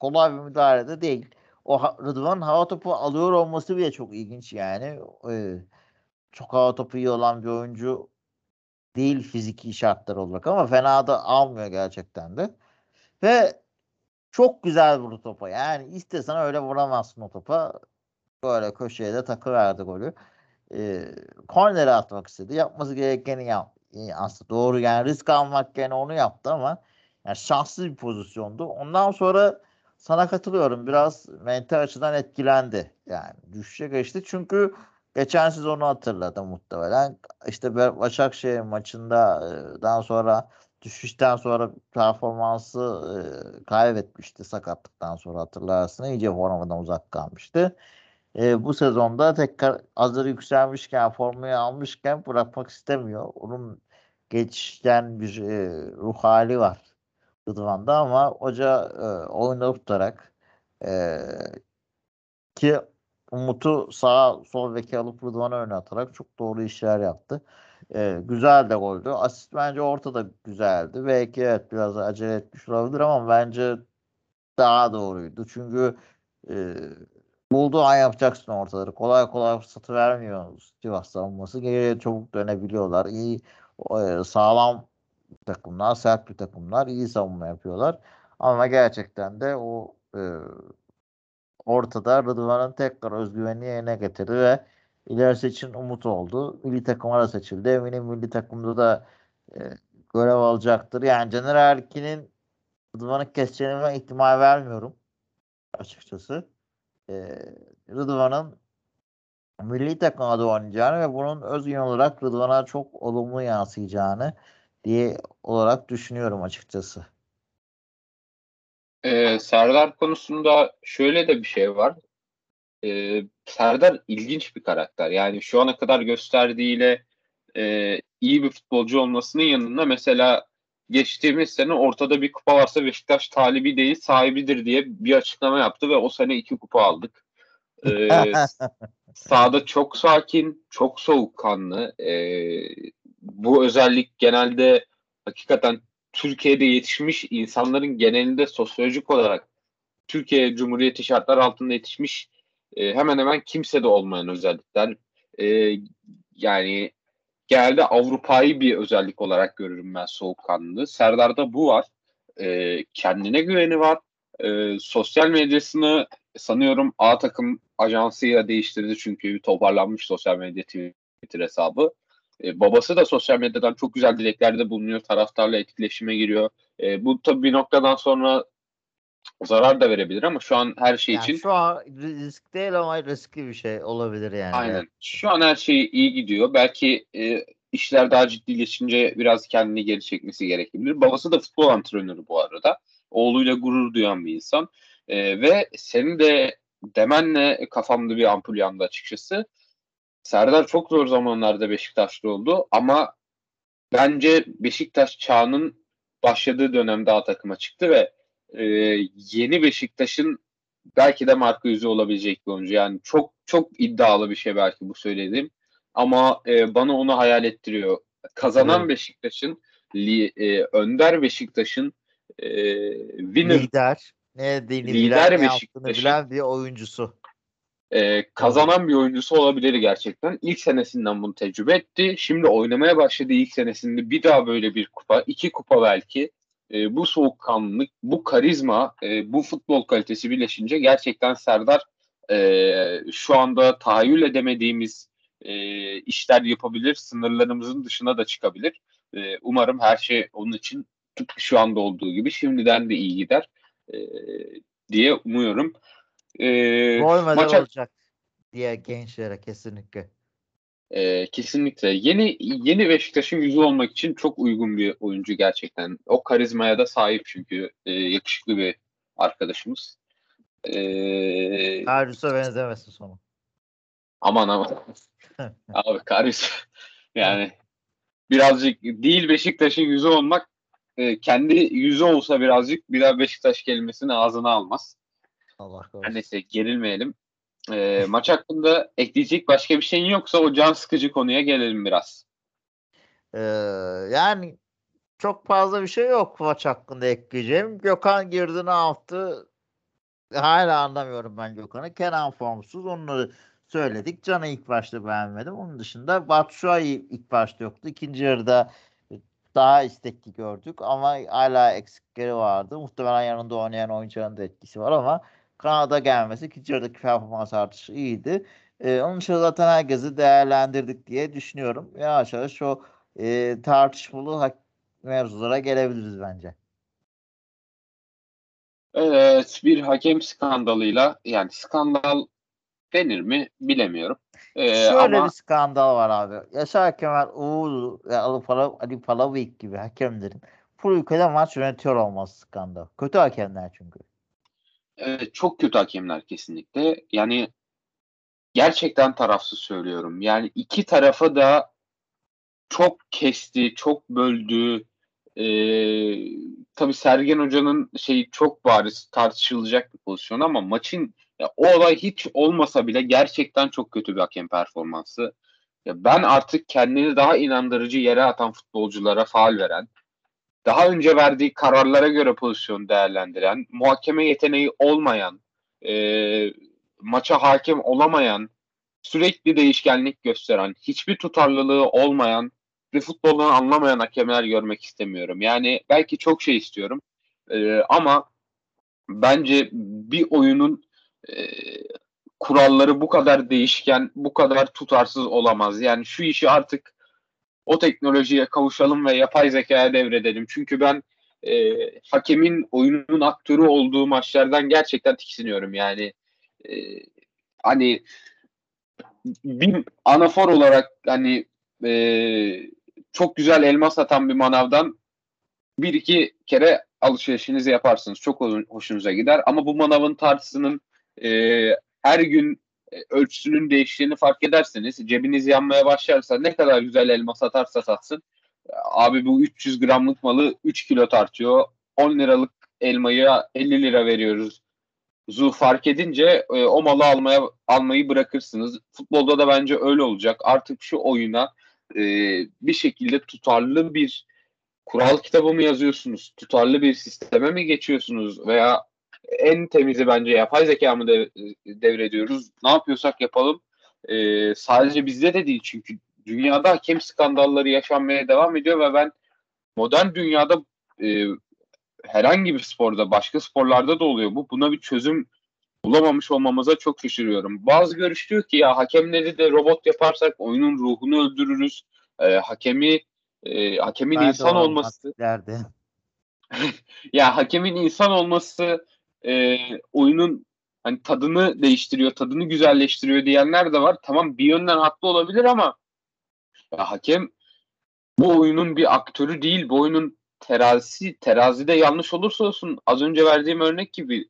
kolay bir müdahale de değil. O Rıdvan hava topu alıyor olması bile çok ilginç yani. E, çok hava topu iyi olan bir oyuncu değil fiziki şartlar olarak ama fena da almıyor gerçekten de. Ve çok güzel vurdu topa. Yani istesen öyle vuramazsın o topa. Böyle köşeye de takıverdi golü. Ee, kornere atmak istedi. Yapması gerekeni yap. Aslında doğru yani risk almak yerine onu yaptı ama yani şanslı bir pozisyondu. Ondan sonra sana katılıyorum. Biraz mental açıdan etkilendi. Yani düşüşe geçti. Çünkü geçen sezonu hatırladı muhtemelen. İşte Başakşehir maçında daha sonra düşüşten sonra performansı e, kaybetmişti sakatlıktan sonra hatırlarsın. İyice formadan uzak kalmıştı. E, bu sezonda tekrar hazır yükselmişken, formayı almışken bırakmak istemiyor. Onun geçten bir e, ruh hali var Rıdvan'da ama hoca e, oyunu tutarak e, ki Umut'u sağ sol beki alıp Rıdvan'ı öne atarak çok doğru işler yaptı. E, güzel de goldü. Asist bence ortada güzeldi. Belki evet biraz acele etmiş olabilir ama bence daha doğruydu. Çünkü e, bulduğu an yapacaksın ortaları. Kolay kolay fırsatı vermiyor Sivas savunması. Geriye çabuk dönebiliyorlar. İyi e, sağlam takımlar, sert bir takımlar. iyi savunma yapıyorlar. Ama gerçekten de o e, ortada Rıdvan'ın tekrar özgüvenini yerine getirdi ve ilerisi için umut oldu. Milli takıma da seçildi. Eminim milli takımda da e, görev alacaktır. Yani Caner Erkin'in Rıdvan'ı keseceğine ihtimal vermiyorum açıkçası. E, Rıdvan'ın milli takıma da oynayacağını ve bunun özgün olarak Rıdvan'a çok olumlu yansıyacağını diye olarak düşünüyorum açıkçası. Ee, Serdar konusunda şöyle de bir şey var. Ee, Serdar ilginç bir karakter. Yani şu ana kadar gösterdiğiyle e, iyi bir futbolcu olmasının yanında mesela geçtiğimiz sene ortada bir kupa varsa Beşiktaş talibi değil sahibidir diye bir açıklama yaptı ve o sene iki kupa aldık. Ee, *laughs* sahada çok sakin, çok soğukkanlı. Ee, bu özellik genelde hakikaten Türkiye'de yetişmiş insanların genelinde sosyolojik olarak Türkiye Cumhuriyeti şartlar altında yetişmiş e, hemen hemen kimse de olmayan özellikler. E, yani genelde Avrupa'yı bir özellik olarak görürüm ben soğukkanlı. Serdar'da bu var. E, kendine güveni var. E, sosyal medyasını sanıyorum A takım ajansıyla değiştirdi çünkü toparlanmış sosyal medya Twitter hesabı. E, babası da sosyal medyadan çok güzel dileklerde bulunuyor. Taraftarla etkileşime giriyor. E, bu tabii bir noktadan sonra zarar da verebilir ama şu an her şey yani için şu an risk değil ama riskli bir şey olabilir yani. aynen. Şu an her şey iyi gidiyor. Belki e, işler daha ciddileşince biraz kendini geri çekmesi gerekebilir. Babası da futbol antrenörü bu arada. Oğluyla gurur duyan bir insan. E, ve senin de demenle kafamda bir ampul yandı açıkçası. Serdar çok zor zamanlarda Beşiktaşlı oldu ama bence Beşiktaş çağının başladığı dönemde A takıma çıktı ve e, yeni Beşiktaş'ın belki de marka yüzü olabilecek bir oyuncu. Yani çok çok iddialı bir şey belki bu söylediğim. Ama e, bana onu hayal ettiriyor. Kazanan evet. Beşiktaş'ın, li, e, önder Beşiktaş'ın, e, winner lider, ne dediğini lider bilen, Beşiktaş'ın bilen bir oyuncusu. E, kazanan bir oyuncusu olabilir gerçekten. İlk senesinden bunu tecrübe etti. Şimdi oynamaya başladığı ilk senesinde bir daha böyle bir kupa, iki kupa belki e, bu soğukkanlılık, bu karizma, e, bu futbol kalitesi birleşince gerçekten Serdar e, şu anda tahayyül edemediğimiz e, işler yapabilir, sınırlarımızın dışına da çıkabilir. E, umarım her şey onun için şu anda olduğu gibi şimdiden de iyi gider e, diye umuyorum. E, maça... olacak diye gençlere kesinlikle. E, kesinlikle. Yeni yeni Beşiktaş'ın yüzü olmak için çok uygun bir oyuncu gerçekten. O karizmaya da sahip çünkü e, yakışıklı bir arkadaşımız. E, Karius'a benzemesin sonu. Aman aman. *laughs* Abi Karius yani birazcık değil Beşiktaş'ın yüzü olmak e, kendi yüzü olsa birazcık bir daha Beşiktaş kelimesini ağzına almaz. Allah korusun. Neyse gerilmeyelim. E, maç hakkında ekleyecek başka bir şeyin yoksa o can sıkıcı konuya gelelim biraz. Ee, yani çok fazla bir şey yok maç hakkında ekleyeceğim. Gökhan girdi ne yaptı? Hala anlamıyorum ben Gökhan'ı. Kenan formsuz. Onları söyledik. Can'ı ilk başta beğenmedim. Onun dışında Batshuayi ilk başta yoktu. İkinci yarıda daha istekli gördük ama hala eksikleri vardı. Muhtemelen yanında oynayan oyuncuların da etkisi var ama Kanada gelmesi ikinci yarıdaki performans artışı iyiydi. Ee, onun için zaten herkesi değerlendirdik diye düşünüyorum. Yavaş yavaş o e, tartışmalı mevzulara gelebiliriz bence. Evet, bir hakem skandalıyla yani skandal denir mi bilemiyorum. Ee, Şöyle ama... bir skandal var abi. Yaşar Kemal Uğur Ali, Palav, Ali Palavik gibi hakemlerin bu ülkede maç yönetiyor olması skandal. Kötü hakemler çünkü. Evet, çok kötü hakemler kesinlikle. Yani gerçekten tarafsız söylüyorum. Yani iki tarafa da çok kesti, çok böldü. Ee, tabii Sergen Hoca'nın şeyi çok bariz tartışılacak bir pozisyon ama maçın ya, o olay hiç olmasa bile gerçekten çok kötü bir hakem performansı. Ya, ben artık kendini daha inandırıcı yere atan futbolculara faal veren, daha önce verdiği kararlara göre pozisyon değerlendiren, muhakeme yeteneği olmayan, e, maça hakim olamayan, sürekli değişkenlik gösteren, hiçbir tutarlılığı olmayan ve futboldan anlamayan hakemler görmek istemiyorum. Yani belki çok şey istiyorum e, ama bence bir oyunun e, kuralları bu kadar değişken, bu kadar tutarsız olamaz. Yani şu işi artık o teknolojiye kavuşalım ve yapay zekaya devredelim. Çünkü ben e, hakemin oyunun aktörü olduğu maçlardan gerçekten tiksiniyorum. Yani e, hani bir anafor olarak hani e, çok güzel elma satan bir manavdan bir iki kere alışverişinizi yaparsınız. Çok hoşunuza gider. Ama bu manavın tartısının e, her gün ölçüsünün değiştiğini fark ederseniz cebiniz yanmaya başlarsa ne kadar güzel elma satarsa satsın abi bu 300 gramlık malı 3 kilo tartıyor 10 liralık elmayı 50 lira veriyoruz zu fark edince e, o malı almaya almayı bırakırsınız. Futbolda da bence öyle olacak. Artık şu oyuna e, bir şekilde tutarlı bir kural kitabı mı yazıyorsunuz? Tutarlı bir sisteme mi geçiyorsunuz? Veya en temizi bence yapay zeka mı dev, devrediyoruz? Ne yapıyorsak yapalım. E, sadece bizde de değil çünkü dünyada hakem skandalları yaşanmaya devam ediyor ve ben modern dünyada e, herhangi bir sporda, başka sporlarda da oluyor bu. Buna bir çözüm bulamamış olmamıza çok şaşırıyorum. Bazı görüş diyor ki ya hakemleri de robot yaparsak oyunun ruhunu öldürürüz. E, hakemi e, hakemin ben insan olması derdi. *laughs* ya hakemin insan olması e, oyunun hani tadını değiştiriyor, tadını güzelleştiriyor diyenler de var. Tamam bir yönden haklı olabilir ama ya hakem bu oyunun bir aktörü değil. Bu oyunun terazisi terazide yanlış olursa olsun az önce verdiğim örnek gibi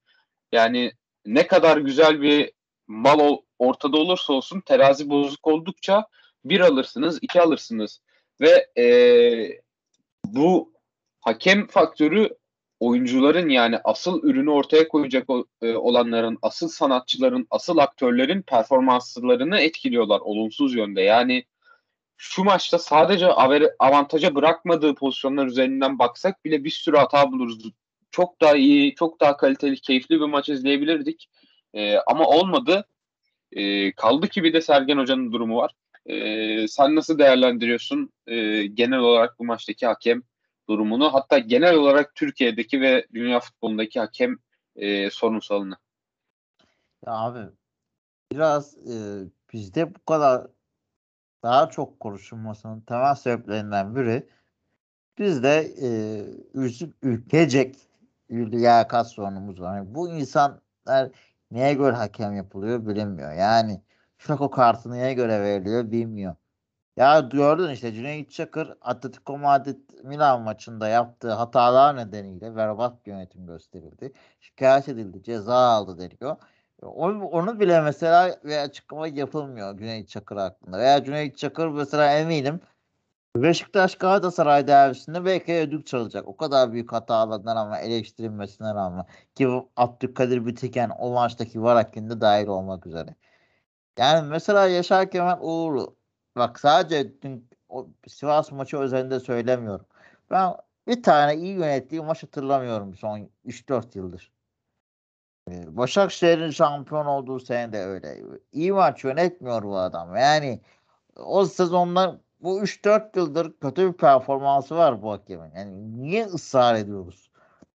yani ne kadar güzel bir mal ortada olursa olsun terazi bozuk oldukça bir alırsınız, iki alırsınız ve e, bu hakem faktörü oyuncuların yani asıl ürünü ortaya koyacak e, olanların, asıl sanatçıların, asıl aktörlerin performanslarını etkiliyorlar olumsuz yönde. Yani şu maçta sadece avantaja bırakmadığı pozisyonlar üzerinden baksak bile bir sürü hata buluruz. Çok daha iyi, çok daha kaliteli, keyifli bir maç izleyebilirdik. E, ama olmadı. E, kaldı ki bir de Sergen Hoca'nın durumu var. E, sen nasıl değerlendiriyorsun e, genel olarak bu maçtaki hakem durumunu? Hatta genel olarak Türkiye'deki ve dünya futbolundaki hakem e, sorunsalını. Ya abi biraz e, bizde bu kadar daha çok konuşulmasının temel sebeplerinden biri bizde e, ülkecek liyakat sorunumuz var. Yani bu insanlar neye göre hakem yapılıyor bilinmiyor. Yani Şako kartı neye göre veriliyor bilmiyor. Ya gördün işte Cüneyt Çakır Atletico Madrid Milan maçında yaptığı hatalar nedeniyle berbat bir yönetim gösterildi. Şikayet edildi, ceza aldı deniyor. Onu, onu bile mesela ve açıklama yapılmıyor Cüneyt Çakır hakkında. Veya Cüneyt Çakır mesela eminim Beşiktaş Galatasaray derbisinde belki ödül çalacak. O kadar büyük hatalarına rağmen eleştirilmesine rağmen ki Abdülkadir Bitiken o maçtaki var hakkında dahil olmak üzere. Yani mesela Yaşar Kemal Uğurlu bak sadece dün o Sivas maçı üzerinde söylemiyorum. Ben bir tane iyi yönettiği maç hatırlamıyorum son 3-4 yıldır. Ee, Başakşehir'in şampiyon olduğu sene de öyle. İyi maç yönetmiyor bu adam. Yani o sezonlar bu 3-4 yıldır kötü bir performansı var bu hakemin. Yani niye ısrar ediyoruz?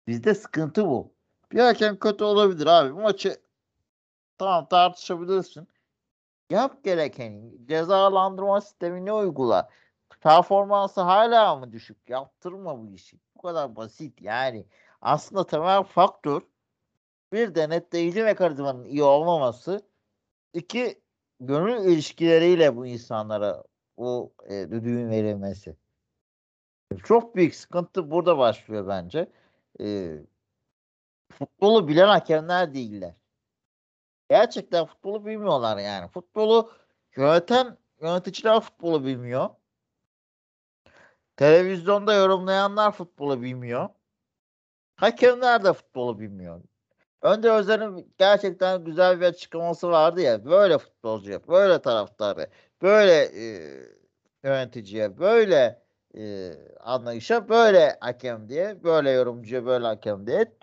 Bizde sıkıntı bu. Bir hakem kötü olabilir abi. Bu maçı tamam tartışabilirsin. Yap gerekeni. Cezalandırma sistemini uygula. Performansı hala mı düşük? Yaptırma bu işi. Bu kadar basit yani. Aslında temel faktör bir denetleyici mekanizmanın iyi olmaması, iki gönül ilişkileriyle bu insanlara o e, düdüğün verilmesi. Çok büyük sıkıntı burada başlıyor bence. E, futbolu bilen hakemler değiller. Gerçekten futbolu bilmiyorlar yani. Futbolu yöneten yöneticiler futbolu bilmiyor. Televizyonda yorumlayanlar futbolu bilmiyor. Hakemler de futbolu bilmiyor. Önde Özer'in gerçekten güzel bir açıklaması vardı ya. Böyle futbolcuya, böyle taraftarı, böyle e, yöneticiye, böyle e, anlayışa böyle hakem diye, böyle yorumcuya böyle hakem diye.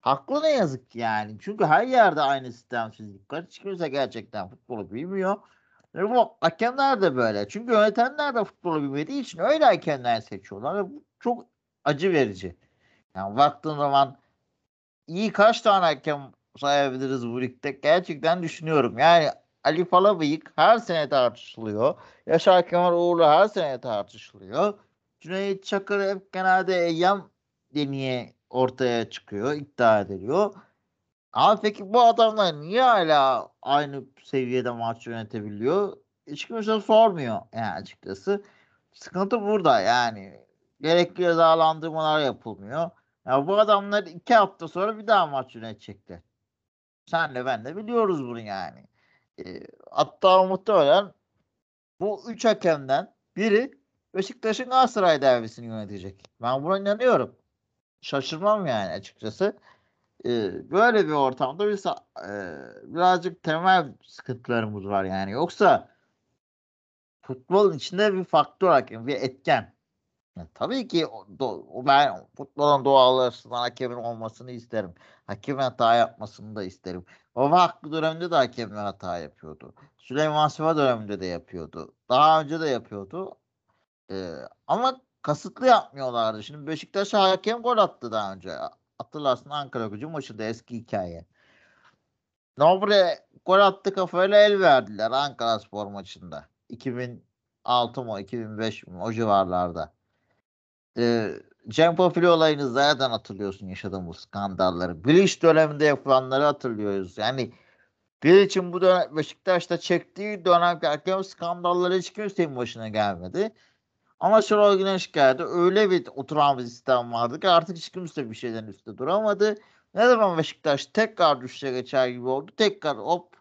Haklı ne yazık ki yani. Çünkü her yerde aynı sistemsizlik var. Hiç kimse gerçekten futbolu bilmiyor. Ve bu hakemler de böyle. Çünkü yönetenler de futbolu bilmediği için öyle hakemler seçiyorlar. Ve bu çok acı verici. Yani baktığın zaman iyi kaç tane hakem sayabiliriz bu ligde? Gerçekten düşünüyorum. Yani Ali Palabıyık her sene tartışılıyor. Yaşar Kemal Uğurlu her sene tartışılıyor. Cüneyt Çakır hep genelde Eyyam deniye ortaya çıkıyor, iddia ediliyor. Ama peki bu adamlar niye hala aynı seviyede maç yönetebiliyor? Hiç kimse sormuyor yani açıkçası. Sıkıntı burada yani. Gerekli cezalandırmalar yapılmıyor. Ya bu adamlar iki hafta sonra bir daha maç yönetecekler. Sen de ben de biliyoruz bunu yani. E, hatta muhtemelen bu üç hakemden biri Beşiktaş'ın Galatasaray derbisini yönetecek. Ben buna inanıyorum. Şaşırmam yani açıkçası. E, böyle bir ortamda biz e, birazcık temel sıkıntılarımız var yani. Yoksa futbolun içinde bir faktör hakem, bir etken. Yani tabii ki do, ben futbolun doğal açısından hakemin olmasını isterim. Hakemin hata yapmasını da isterim. Baba Hakkı döneminde de hakemler hata yapıyordu. Süleyman Sefa döneminde de yapıyordu. Daha önce de yapıyordu. Ee, ama kasıtlı yapmıyorlardı. Şimdi Beşiktaş'a hakem gol attı daha önce. Hatırlarsın Ankara gücü maçında eski hikaye. Nobre gol attı kafayla el verdiler Ankara spor maçında. 2006 mı 2005 mi o civarlarda. Ee, Cem Popili olayını zaten hatırlıyorsun yaşadığımız skandalları. Bilic döneminde yapılanları hatırlıyoruz. Yani Bilic'in bu dönem Beşiktaş'ta çektiği dönemki hakem skandalları hiç kimsenin başına gelmedi. Ama Şenol Güneş geldi. Öyle bir oturan bir sistem vardı ki artık hiç kimse bir şeyden üstte duramadı. Ne zaman Beşiktaş tekrar düşüşe geçer gibi oldu. Tekrar hop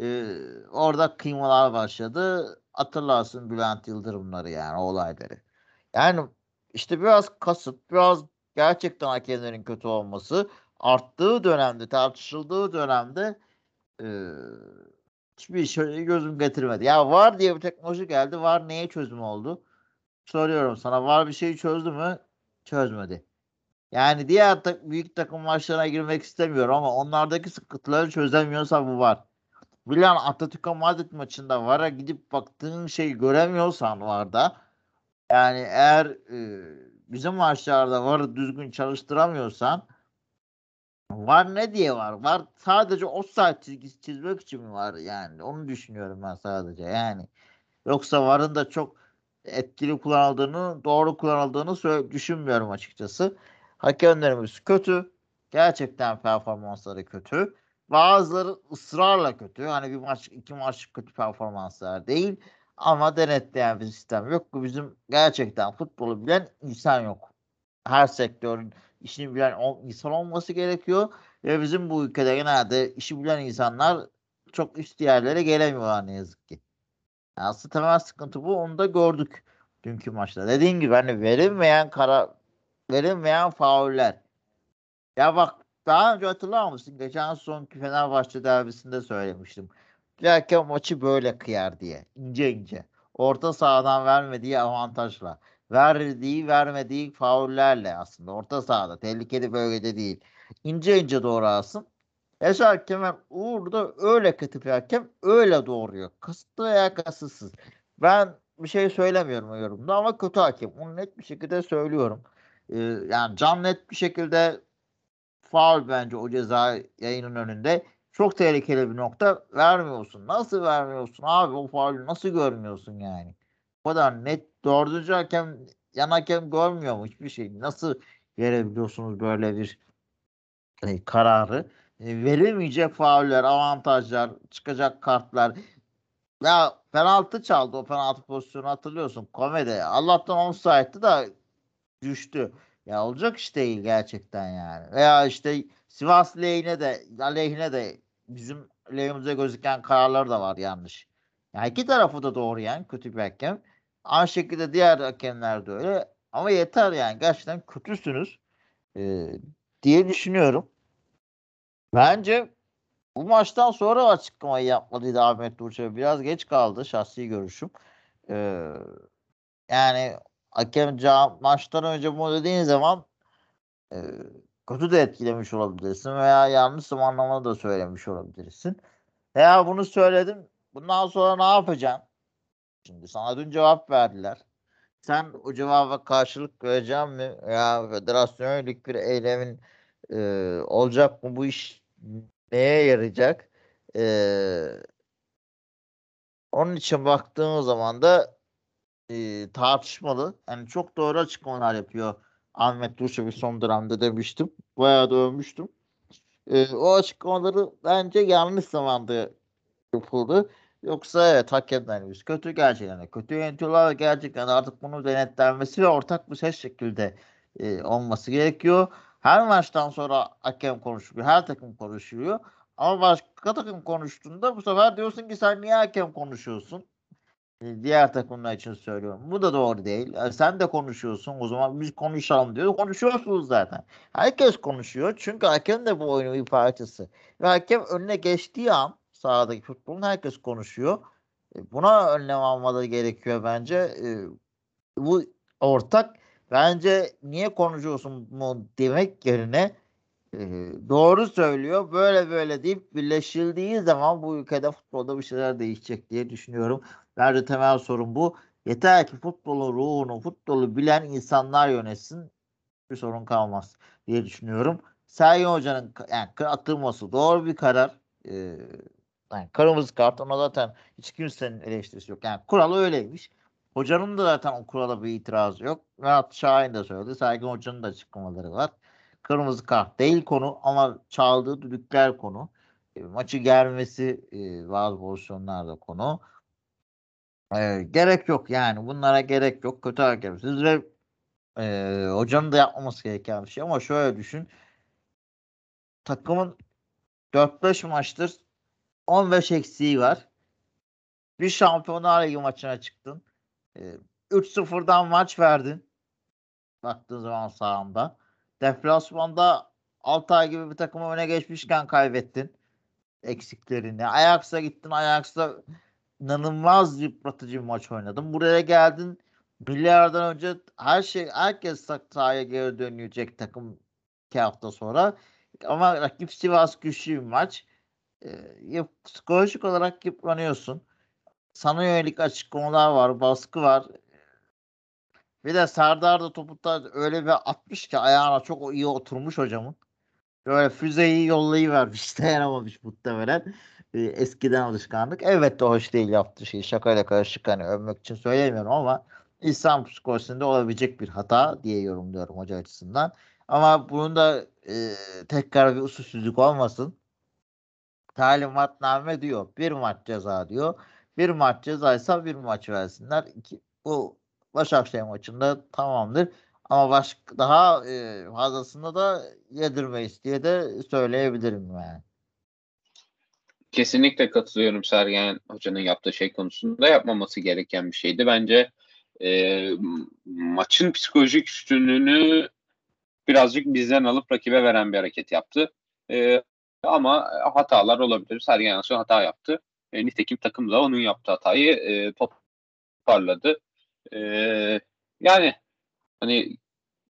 e, orada kıymalar başladı. Hatırlarsın Bülent Yıldırımları yani olayları. Yani işte biraz kasıt, biraz gerçekten hakemlerin kötü olması arttığı dönemde, tartışıldığı dönemde e, hiçbir şey gözüm getirmedi. Ya var diye bir teknoloji geldi. Var neye çözüm oldu? Soruyorum sana. Var bir şeyi çözdü mü? Çözmedi. Yani diğer tak, büyük takım maçlarına girmek istemiyorum ama onlardaki sıkıntıları çözemiyorsa bu var. Bilen Atletico Madrid maçında VAR'a gidip baktığın şeyi göremiyorsan VAR'da yani eğer e, bizim maçlarda VAR'ı düzgün çalıştıramıyorsan var ne diye var? Var sadece o saat çizgisi çizmek için mi var yani? Onu düşünüyorum ben sadece yani. Yoksa VAR'ın da çok etkili kullanıldığını, doğru kullanıldığını düşünmüyorum açıkçası. Hakemlerimiz kötü. Gerçekten performansları kötü. Bazıları ısrarla kötü. Hani bir maç, iki maç kötü performanslar değil. Ama denetleyen bir sistem yok. Bizim gerçekten futbolu bilen insan yok. Her sektörün işini bilen insan olması gerekiyor. Ve bizim bu ülkede genelde işi bilen insanlar çok üst yerlere gelemiyorlar ne yazık ki. Aslında temel sıkıntı bu. Onu da gördük dünkü maçta. Dediğim gibi hani verilmeyen kara verilmeyen fauller. Ya bak daha önce hatırlar mısın? Geçen sonki Fenerbahçe derbisinde söylemiştim. Hakem maçı böyle kıyar diye. ince ince. Orta sahadan vermediği avantajla. Verdiği vermediği faullerle aslında. Orta sahada. Tehlikeli bölgede değil. İnce ince doğru alsın. Yaşar Kemal Uğur da öyle kötü bir hakem öyle doğruyor. Kasıtlı veya kasıtsız. Ben bir şey söylemiyorum o yorumda ama kötü hakem. Onu net bir şekilde söylüyorum. Ee, yani can net bir şekilde faul bence o ceza yayının önünde. Çok tehlikeli bir nokta vermiyorsun. Nasıl vermiyorsun abi o faulü nasıl görmüyorsun yani? O kadar net dördüncü hakem yan hakem görmüyor mu hiçbir şey? Nasıl verebiliyorsunuz böyle bir e, kararı? E, verilmeyecek fauller, avantajlar, çıkacak kartlar. Ya penaltı çaldı o penaltı pozisyonu hatırlıyorsun. Komedi. Allah'tan offside'dı da düştü. Ya olacak iş değil gerçekten yani. Veya işte Sivas lehine de aleyhine de bizim lehimize gözüken kararlar da var yanlış. Yani iki tarafı da doğru yani kötü bir hakem. Aynı şekilde diğer hakemler de öyle. Ama yeter yani gerçekten kötüsünüz e, diye düşünüyorum. Bence bu maçtan sonra açıklamayı yapmalıydı Ahmet Durçay. Biraz geç kaldı şahsi görüşüm. Ee, yani hakem maçtan önce bunu dediğin zaman e, kötü de etkilemiş olabilirsin veya yanlış zamanlamada da söylemiş olabilirsin. Veya bunu söyledim. Bundan sonra ne yapacaksın? Şimdi sana dün cevap verdiler. Sen o cevaba karşılık vereceğim mi? Ya federasyon yönelik bir eylemin e, olacak mı? Bu iş neye yarayacak? E, onun için baktığımız zaman da e, tartışmalı. Yani çok doğru açıklamalar yapıyor Ahmet Durçevi son dönemde demiştim. Bayağı da övmüştüm. E, o açıklamaları bence yanlış zamanda yapıldı. Yoksa evet hakemlerimiz kötü gerçekten kötü yönetiyorlar ve gerçekten artık bunu denetlenmesi ve ortak bir ses şekilde e, olması gerekiyor. Her maçtan sonra hakem konuşuyor. Her takım konuşuyor. Ama başka takım konuştuğunda bu sefer diyorsun ki sen niye hakem konuşuyorsun? E, diğer takımlar için söylüyorum. Bu da doğru değil. E, sen de konuşuyorsun. O zaman biz konuşalım diyor. Konuşuyorsunuz zaten. Herkes konuşuyor. Çünkü hakem de bu oyunun bir parçası. Ve hakem önüne geçtiği an sahadaki futbolun herkes konuşuyor. E, buna önlem almaları gerekiyor bence. E, bu ortak bence niye konuşuyorsun mu demek yerine e, doğru söylüyor. Böyle böyle deyip birleşildiği zaman bu ülkede futbolda bir şeyler değişecek diye düşünüyorum. Bence temel sorun bu. Yeter ki futbolun ruhunu, futbolu bilen insanlar yönetsin. Bir sorun kalmaz diye düşünüyorum. Sergen Hoca'nın yani atılması doğru bir karar. Ee, yani kırmızı kart ona zaten hiç kimsenin eleştirisi yok. Yani kuralı öyleymiş. Hocanın da zaten o kurala bir itirazı yok. Murat Şahin de söyledi. Sergen Hoca'nın da açıklamaları var. Kırmızı kart değil konu ama çaldığı düdükler konu. E, maçı germesi e, bazı pozisyonlarda konu. E, gerek yok yani. Bunlara gerek yok. Kötü hakemsiz ve e, hocanın da yapmaması gereken bir şey ama şöyle düşün. Takımın 4-5 maçtır 15 eksiği var. Bir Şampiyonlar Ligi maçına çıktın. E, 3-0'dan maç verdin. Baktığın zaman sahanda. Deplasmanda Altay gibi bir takımı öne geçmişken kaybettin eksiklerini. Ajax'a gittin. Ajax'ta inanılmaz yıpratıcı bir maç oynadın. Buraya geldin. Milyardan önce her şey herkes sahaya geri dönecek takım iki hafta sonra. Ama rakip Sivas güçlü bir maç. Ee, psikolojik olarak yıpranıyorsun. Sana yönelik açıklamalar var, baskı var. Bir de Serdar da topu da öyle bir atmış ki ayağına çok iyi oturmuş hocamın. Böyle füzeyi yollayıvermiş dayanamamış *laughs* muhtemelen. Ee, eskiden alışkanlık. Evet de hoş değil yaptığı şey. Şakayla karışık hani övmek için söylemiyorum ama İslam psikolojisinde olabilecek bir hata diye yorumluyorum hoca açısından. Ama bunun da e, tekrar bir usulsüzlük olmasın. Talimatname diyor. Bir maç ceza diyor. Bir maç cezaysa bir maç versinler. İki, bu Başakşehir maçında tamamdır. Ama başka daha e, fazlasında da yedirmeyiz diye de söyleyebilirim yani. Kesinlikle katılıyorum Sergen Hoca'nın yaptığı şey konusunda yapmaması gereken bir şeydi. Bence e, maçın psikolojik üstünlüğünü birazcık bizden alıp rakibe veren bir hareket yaptı. E, ama hatalar olabilir. Sergen Yalçın hata yaptı. E, nitekim takım da onun yaptığı hatayı e, toparladı. E, yani hani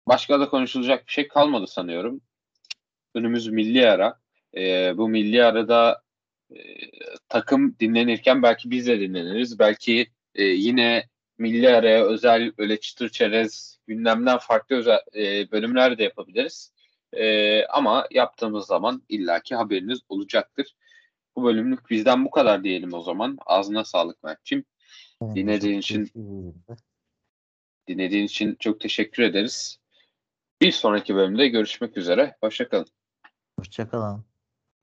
başka da konuşulacak bir şey kalmadı sanıyorum. Önümüz milli ara. E, bu milli arada e, takım dinlenirken belki biz de dinleniriz. Belki e, yine milli araya özel öyle çıtır çerez gündemden farklı özel e, bölümler de yapabiliriz. E, ama yaptığımız zaman illaki haberiniz olacaktır. Bu bölümlük bizden bu kadar diyelim o zaman. Ağzına sağlık Mert'ciğim. Dinlediğin için dinlediğin için çok teşekkür ederiz. Bir sonraki bölümde görüşmek üzere. Hoşçakalın. Hoşçakalın.